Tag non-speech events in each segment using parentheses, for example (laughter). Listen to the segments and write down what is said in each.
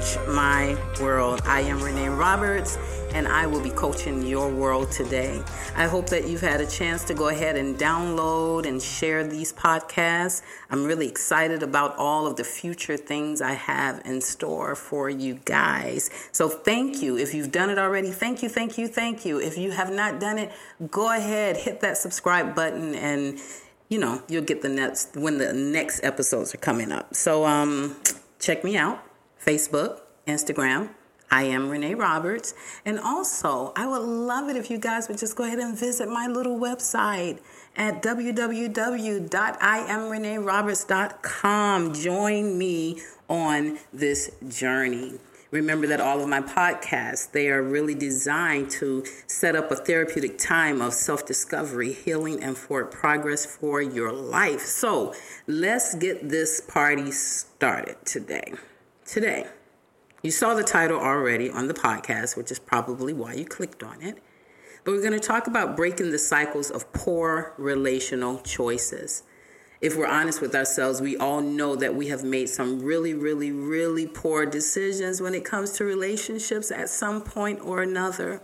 Coach My World. I am Renee Roberts, and I will be coaching your world today. I hope that you've had a chance to go ahead and download and share these podcasts. I'm really excited about all of the future things I have in store for you guys. So, thank you. If you've done it already, thank you, thank you, thank you. If you have not done it, go ahead, hit that subscribe button and you know, you'll get the next when the next episodes are coming up. So um check me out. Facebook, Instagram. I am Renee Roberts. And also, I would love it if you guys would just go ahead and visit my little website at www.imreneeroberts.com. Join me on this journey. Remember that all of my podcasts, they are really designed to set up a therapeutic time of self-discovery, healing, and forward progress for your life. So let's get this party started today. Today, you saw the title already on the podcast, which is probably why you clicked on it. But we're going to talk about breaking the cycles of poor relational choices if we're honest with ourselves, we all know that we have made some really, really, really poor decisions when it comes to relationships at some point or another.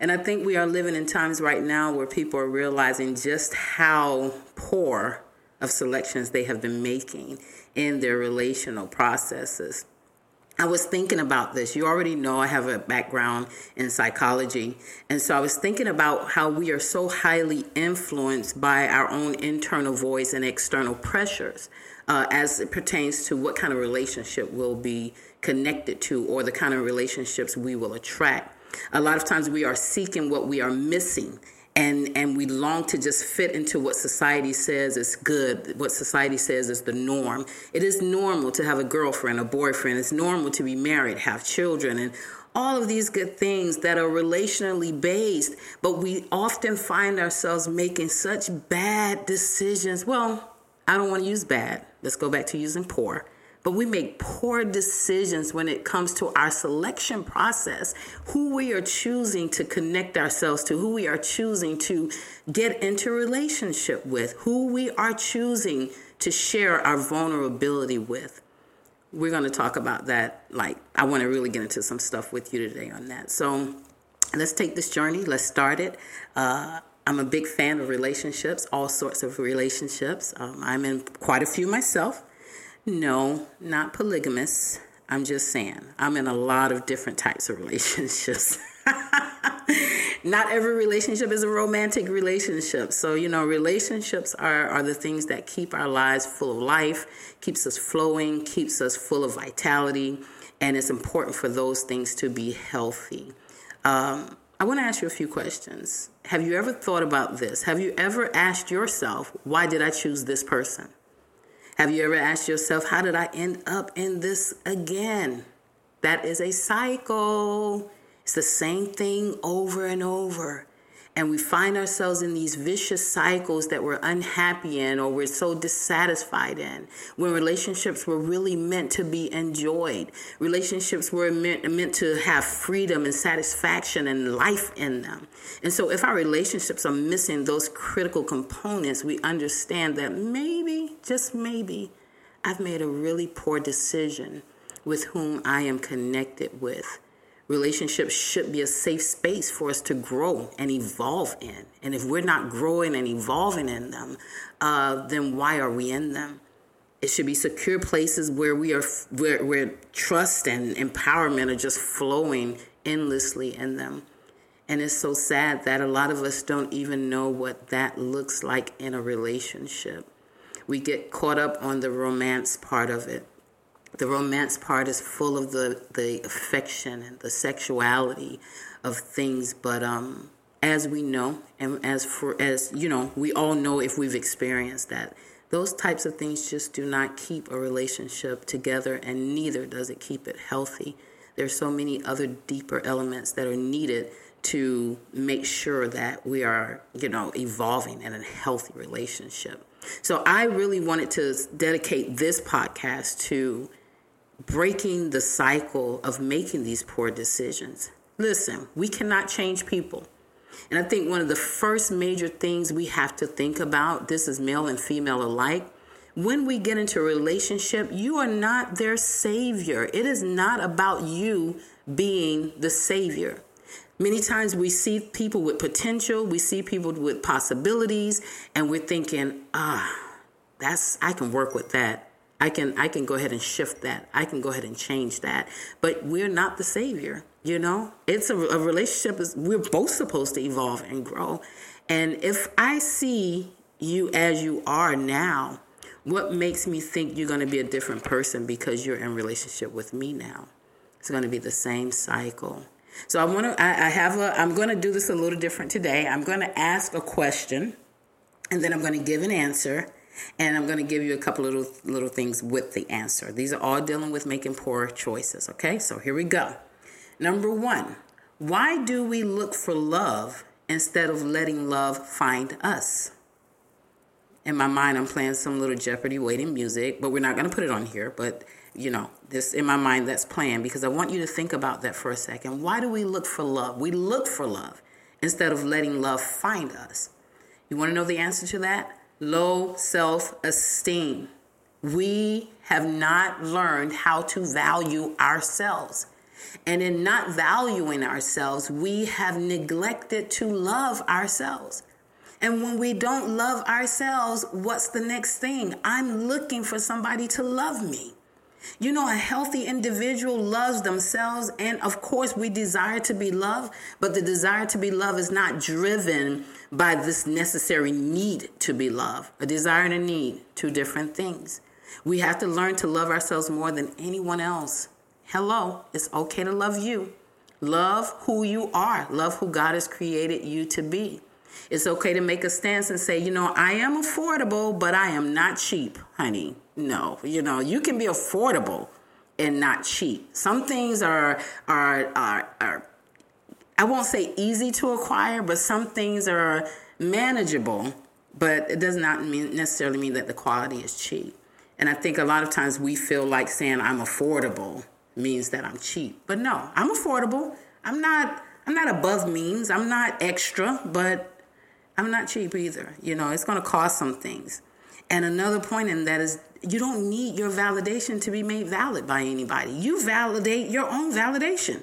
And I think we are living in times right now where people are realizing just how poor of selections they have been making in their relational processes. I was thinking about this. You already know I have a background in psychology. And so I was thinking about how we are so highly influenced by our own internal voice and external pressures uh, as it pertains to what kind of relationship we'll be connected to or the kind of relationships we will attract. A lot of times we are seeking what we are missing and and we long to just fit into what society says is good what society says is the norm. It is normal to have a girlfriend a boyfriend. It's normal to be married have children and all of these good things that are relationally based but we often find ourselves making such bad decisions. Well i don't want to use bad. Let's go back to using poor but we make poor decisions when it comes to our selection process, who we are choosing to connect ourselves to, who we are choosing to get into relationship with, who we are choosing to share our vulnerability with. We're going to talk about that. Like, I want to really get into some stuff with you today on that. So, let's take this journey. Let's start it. Uh, I'm a big fan of relationships, all sorts of relationships. Um, I'm in quite a few myself. No, not polygamous. I'm just saying, I'm in a lot of different types of relationships. (laughs) not every relationship is a romantic relationship. So, you know, relationships are, are the things that keep our lives full of life, keeps us flowing, keeps us full of vitality, and it's important for those things to be healthy. Um, I want to ask you a few questions. Have you ever thought about this? Have you ever asked yourself, why did I choose this person? Have you ever asked yourself, how did I end up in this again? That is a cycle. It's the same thing over and over. And we find ourselves in these vicious cycles that we're unhappy in or we're so dissatisfied in. When relationships were really meant to be enjoyed, relationships were meant, meant to have freedom and satisfaction and life in them. And so, if our relationships are missing those critical components, we understand that maybe, just maybe, I've made a really poor decision with whom I am connected with. Relationships should be a safe space for us to grow and evolve in. And if we're not growing and evolving in them, uh, then why are we in them? It should be secure places where we are, where, where trust and empowerment are just flowing endlessly in them. And it's so sad that a lot of us don't even know what that looks like in a relationship. We get caught up on the romance part of it the romance part is full of the the affection and the sexuality of things but um as we know and as for as you know we all know if we've experienced that those types of things just do not keep a relationship together and neither does it keep it healthy. There's so many other deeper elements that are needed to make sure that we are you know evolving in a healthy relationship. So i really wanted to dedicate this podcast to breaking the cycle of making these poor decisions. Listen, we cannot change people. And I think one of the first major things we have to think about this is male and female alike. when we get into a relationship, you are not their savior. It is not about you being the savior. Many times we see people with potential, we see people with possibilities, and we're thinking, ah, that's I can work with that. I can I can go ahead and shift that. I can go ahead and change that. But we're not the savior, you know? It's a, a relationship is we're both supposed to evolve and grow. And if I see you as you are now, what makes me think you're going to be a different person because you're in relationship with me now? It's going to be the same cycle. So I want to I, I have a I'm going to do this a little different today. I'm going to ask a question and then I'm going to give an answer and I'm going to give you a couple little little things with the answer. These are all dealing with making poor choices, okay? So here we go. Number 1. Why do we look for love instead of letting love find us? In my mind, I'm playing some little Jeopardy waiting music, but we're not going to put it on here. But, you know, this in my mind, that's playing because I want you to think about that for a second. Why do we look for love? We look for love instead of letting love find us. You want to know the answer to that? Low self esteem. We have not learned how to value ourselves. And in not valuing ourselves, we have neglected to love ourselves. And when we don't love ourselves, what's the next thing? I'm looking for somebody to love me. You know, a healthy individual loves themselves, and of course, we desire to be loved, but the desire to be loved is not driven by this necessary need to be loved. A desire and a need, two different things. We have to learn to love ourselves more than anyone else. Hello, it's okay to love you. Love who you are, love who God has created you to be. It's okay to make a stance and say, you know, I am affordable, but I am not cheap, honey. No, you know, you can be affordable and not cheap. Some things are are are, are I won't say easy to acquire, but some things are manageable, but it does not mean, necessarily mean that the quality is cheap. And I think a lot of times we feel like saying I'm affordable means that I'm cheap. But no, I'm affordable. I'm not I'm not above means. I'm not extra, but I'm not cheap either. You know, it's going to cost some things. And another point in that is you don't need your validation to be made valid by anybody. You validate your own validation.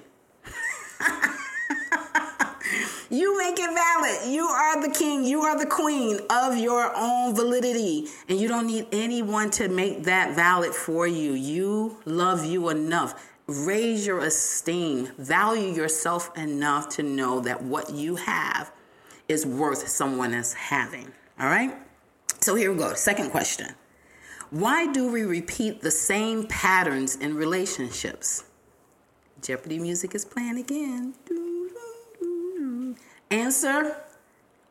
(laughs) you make it valid. You are the king, you are the queen of your own validity. And you don't need anyone to make that valid for you. You love you enough. Raise your esteem, value yourself enough to know that what you have is worth someone else having. All right? So here we go. Second question Why do we repeat the same patterns in relationships? Jeopardy music is playing again. Answer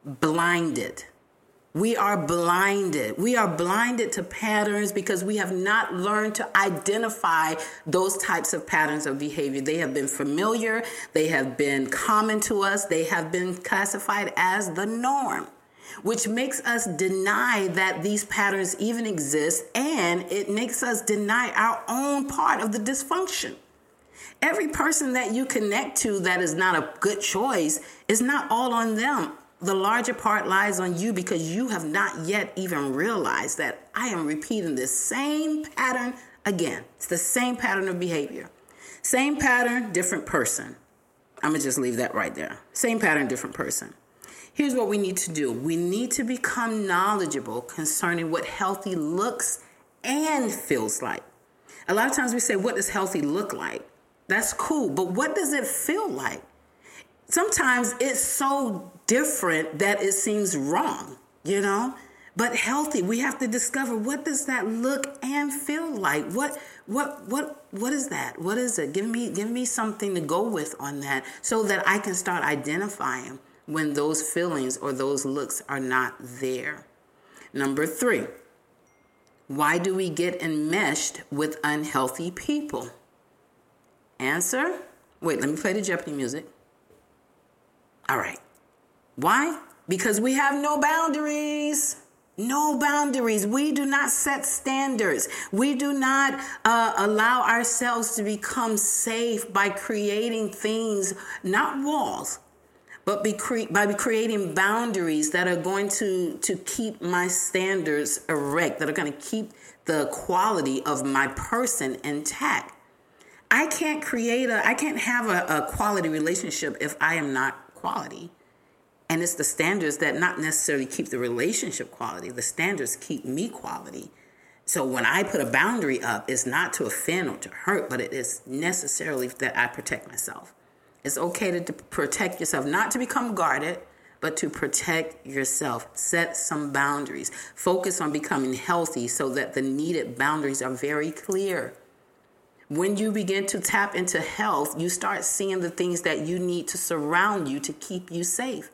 blinded. We are blinded. We are blinded to patterns because we have not learned to identify those types of patterns of behavior. They have been familiar, they have been common to us, they have been classified as the norm, which makes us deny that these patterns even exist and it makes us deny our own part of the dysfunction. Every person that you connect to that is not a good choice is not all on them the larger part lies on you because you have not yet even realized that I am repeating the same pattern again. It's the same pattern of behavior. Same pattern, different person. I'm going to just leave that right there. Same pattern, different person. Here's what we need to do we need to become knowledgeable concerning what healthy looks and feels like. A lot of times we say, What does healthy look like? That's cool, but what does it feel like? Sometimes it's so different that it seems wrong, you know? But healthy, we have to discover what does that look and feel like? What what what what is that? What is it? Give me give me something to go with on that so that I can start identifying when those feelings or those looks are not there. Number 3. Why do we get enmeshed with unhealthy people? Answer? Wait, let me play the Jeopardy music. All right. Why? Because we have no boundaries. No boundaries. We do not set standards. We do not uh, allow ourselves to become safe by creating things, not walls, but be cre- by creating boundaries that are going to to keep my standards erect, that are going to keep the quality of my person intact. I can't create a, I can't have a, a quality relationship if I am not quality. And it's the standards that not necessarily keep the relationship quality, the standards keep me quality. So when I put a boundary up, it's not to offend or to hurt, but it is necessarily that I protect myself. It's okay to, to protect yourself, not to become guarded, but to protect yourself. Set some boundaries. Focus on becoming healthy so that the needed boundaries are very clear. When you begin to tap into health, you start seeing the things that you need to surround you to keep you safe.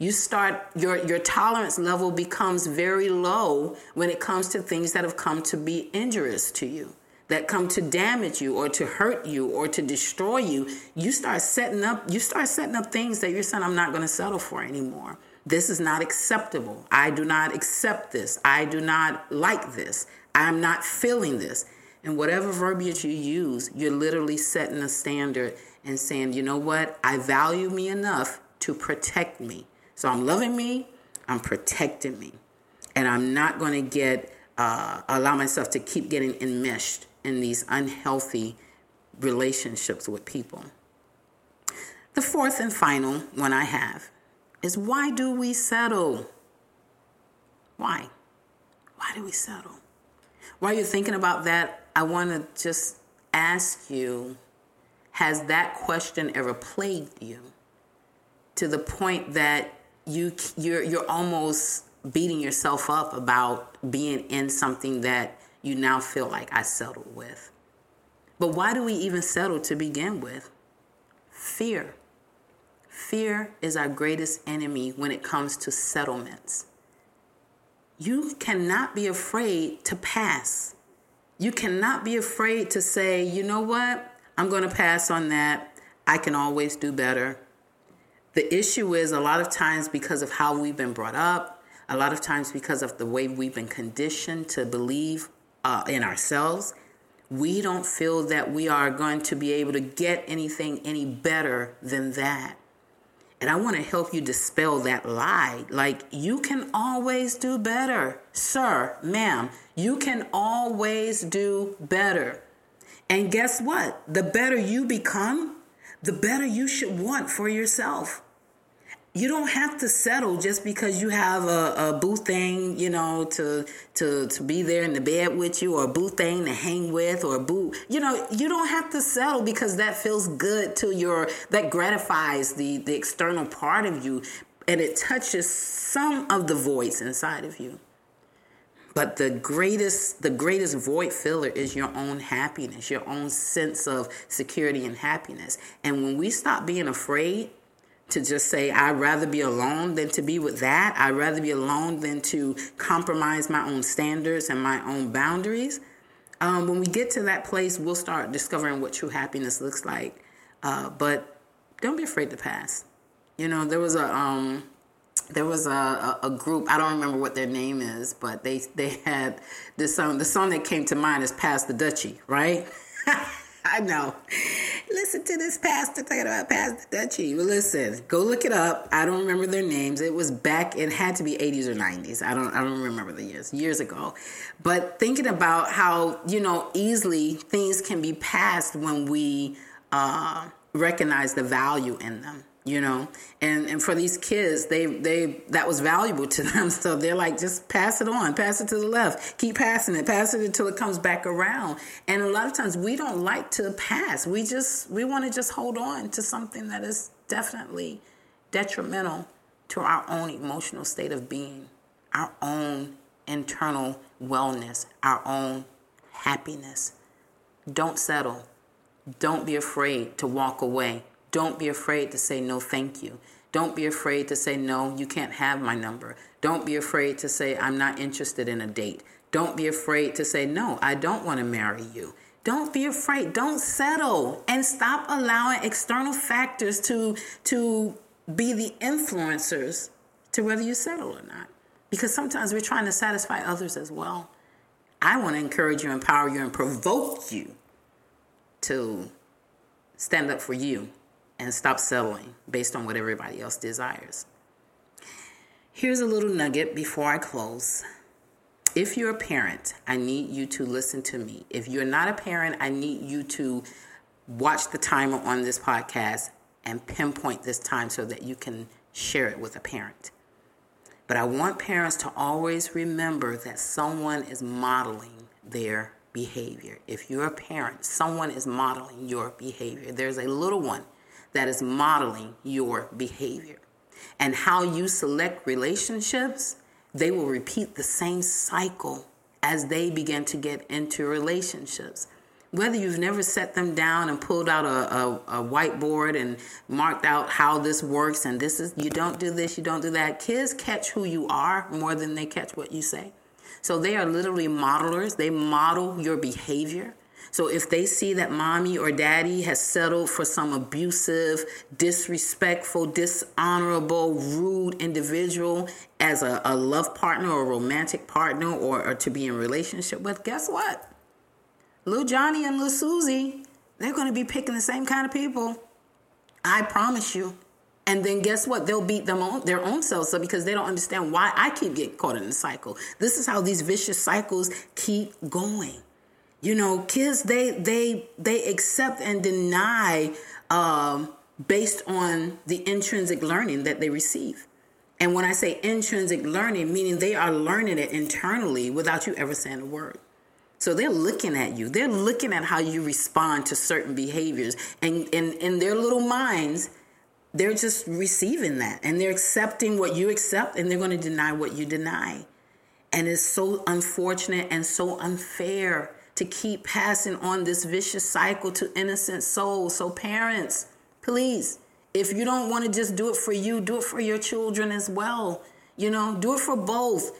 You start your your tolerance level becomes very low when it comes to things that have come to be injurious to you that come to damage you or to hurt you or to destroy you, you start setting up you start setting up things that you're saying I'm not going to settle for anymore. This is not acceptable. I do not accept this. I do not like this. I'm not feeling this. And whatever verbiage you use, you're literally setting a standard and saying, you know what? I value me enough to protect me. So I'm loving me, I'm protecting me. And I'm not going to get, uh, allow myself to keep getting enmeshed in these unhealthy relationships with people. The fourth and final one I have is why do we settle? Why? Why do we settle? While you're thinking about that, I want to just ask you has that question ever plagued you to the point that you you're you're almost beating yourself up about being in something that you now feel like I settled with. But why do we even settle to begin with? Fear. Fear is our greatest enemy when it comes to settlements. You cannot be afraid to pass. You cannot be afraid to say, you know what? I'm going to pass on that. I can always do better. The issue is a lot of times because of how we've been brought up, a lot of times because of the way we've been conditioned to believe uh, in ourselves, we don't feel that we are going to be able to get anything any better than that. And I want to help you dispel that lie. Like, you can always do better, sir, ma'am. You can always do better. And guess what? The better you become, the better you should want for yourself you don't have to settle just because you have a, a boo thing, you know, to to to be there in the bed with you, or a boo thing to hang with, or a boo, you know, you don't have to settle because that feels good to your that gratifies the the external part of you, and it touches some of the voids inside of you. But the greatest the greatest void filler is your own happiness, your own sense of security and happiness. And when we stop being afraid to just say I'd rather be alone than to be with that. I'd rather be alone than to compromise my own standards and my own boundaries. Um, when we get to that place, we'll start discovering what true happiness looks like. Uh, but don't be afraid to pass. You know, there was a um, there was a, a, a, group. I don't remember what their name is, but they they had this song. The song that came to mind is "Pass the Dutchie," right? (laughs) I know. Listen to this pastor talking about Pass the Dutchie. Well, listen, go look it up. I don't remember their names. It was back. It had to be 80s or 90s. I don't. I don't remember the years. Years ago. But thinking about how you know easily things can be passed when we uh, recognize the value in them you know? And and for these kids they they that was valuable to (laughs) them. So they're like just pass it on pass it to the left. Keep passing it pass it until it comes back around. And a lot of times we don't like to pass. We just we want to just hold on to something that is definitely detrimental to our own emotional state of being our own internal wellness our own happiness. Don't settle. Don't be afraid to walk away don't be afraid to say no, thank you. Don't be afraid to say no, you can't have my number. Don't be afraid to say I'm not interested in a date. Don't be afraid to say no, I don't want to marry you. Don't be afraid. Don't settle and stop allowing external factors to to be the influencers to whether you settle or not. Because sometimes we're trying to satisfy others as well. I want to encourage you, empower you, and provoke you to stand up for you and stop settling based on what everybody else desires. Here's a little nugget before I close. If you're a parent, I need you to listen to me. If you're not a parent, I need you to watch the timer on this podcast and pinpoint this time so that you can share it with a parent. But I want parents to always remember that someone is modeling their behavior. If you're a parent, someone is modeling your behavior. There's a little one that is modeling your behavior and how you select relationships, they will repeat the same cycle as they begin to get into relationships. Whether you've never set them down and pulled out a, a, a, whiteboard and marked out how this works and this is, you don't do this, you don't do that. Kids catch who you are more than they catch what you say. So they are literally modelers, they model your behavior. So if they see that mommy or daddy has settled for some abusive, disrespectful, dishonorable, rude individual as a, a love partner or romantic partner or, or to be in relationship with, guess what? Little Johnny and little Susie, they're going to be picking the same kind of people. I promise you. And then guess what? They'll beat them on their own selves up because they don't understand why I keep getting caught in the cycle. This is how these vicious cycles keep going. You know, kids they they they accept and deny um, based on the intrinsic learning that they receive. And when I say intrinsic learning, meaning they are learning it internally without you ever saying a word. So they're looking at you. They're looking at how you respond to certain behaviors. And in their little minds, they're just receiving that and they're accepting what you accept and they're going to deny what you deny. And it's so unfortunate and so unfair to keep passing on this vicious cycle to innocent souls. So, parents, please, if you don't want to just do it for you, do it for your children as well. You know, do it for both.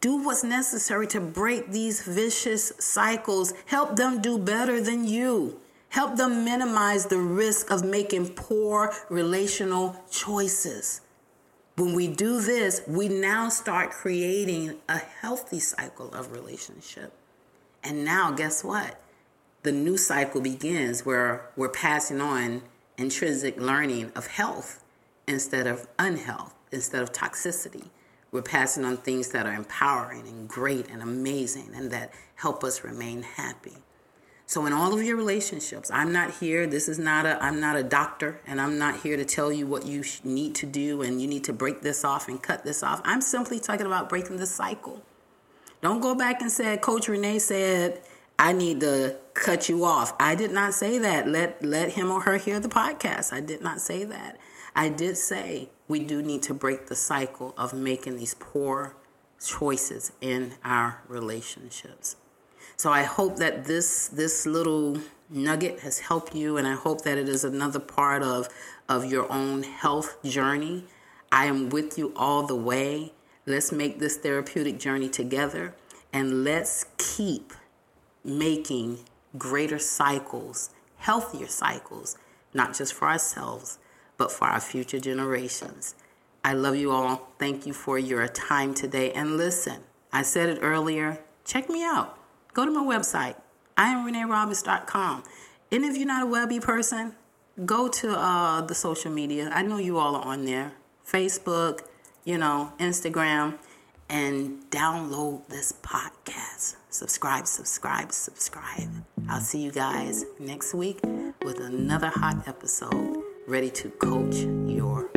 Do what's necessary to break these vicious cycles. Help them do better than you. Help them minimize the risk of making poor relational choices. When we do this, we now start creating a healthy cycle of relationship. And now, guess what? The new cycle begins where we're passing on intrinsic learning of health instead of unhealth, instead of toxicity. We're passing on things that are empowering and great and amazing and that help us remain happy. So in all of your relationships, I'm not here. This is not a I'm not a doctor and I'm not here to tell you what you need to do and you need to break this off and cut this off. I'm simply talking about breaking the cycle. Don't go back and say, Coach Renee said, I need to cut you off. I did not say that. Let let him or her hear the podcast. I did not say that. I did say we do need to break the cycle of making these poor choices in our relationships. So I hope that this this little nugget has helped you and I hope that it is another part of of your own health journey. I am with you all the way. Let's make this therapeutic journey together and let's keep making greater cycles, healthier cycles, not just for ourselves, but for our future generations. I love you all. Thank you for your time today. And listen, I said it earlier, check me out. Go to my website, IamReneeRoberts.com. And if you're not a webby person, go to uh, the social media. I know you all are on there Facebook, you know, Instagram, and download this podcast. Subscribe, subscribe, subscribe. I'll see you guys next week with another hot episode ready to coach your